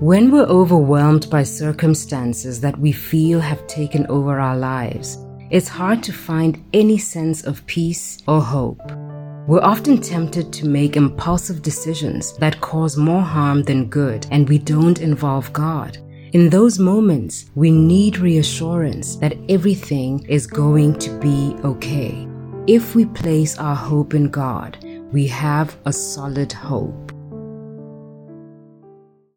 When we're overwhelmed by circumstances that we feel have taken over our lives, it's hard to find any sense of peace or hope. We're often tempted to make impulsive decisions that cause more harm than good, and we don't involve God. In those moments, we need reassurance that everything is going to be okay. If we place our hope in God, we have a solid hope.